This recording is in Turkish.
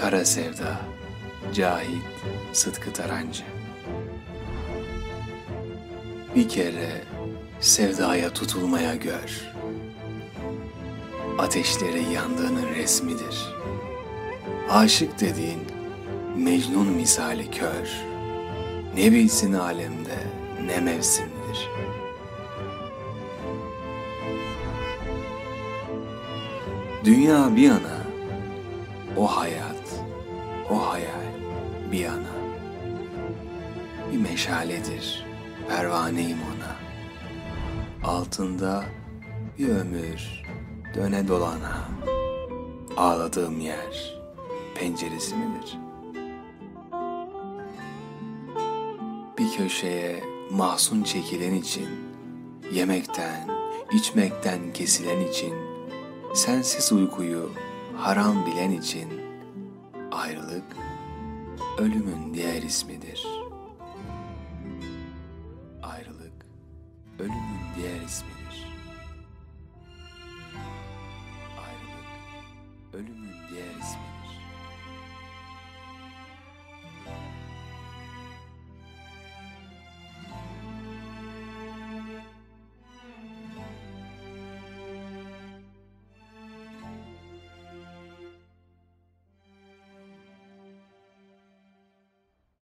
Kara Sevda Cahit Sıtkı Tarancı Bir kere sevdaya tutulmaya gör. Ateşlere yandığının resmidir. Aşık dediğin Mecnun misali kör. Ne bilsin alemde ne mevsimdir. Dünya bir yana, o hayat, o hayal bir yana. Bir meşaledir, pervaneyim ona. Altında bir ömür döne dolana. Ağladığım yer penceresi midir? Bir köşeye mahzun çekilen için, yemekten, içmekten kesilen için, sensiz uykuyu haram bilen için, ayrılık ölümün diğer ismidir. Ayrılık ölümün diğer ismidir. Ayrılık ölümün diğer ismidir.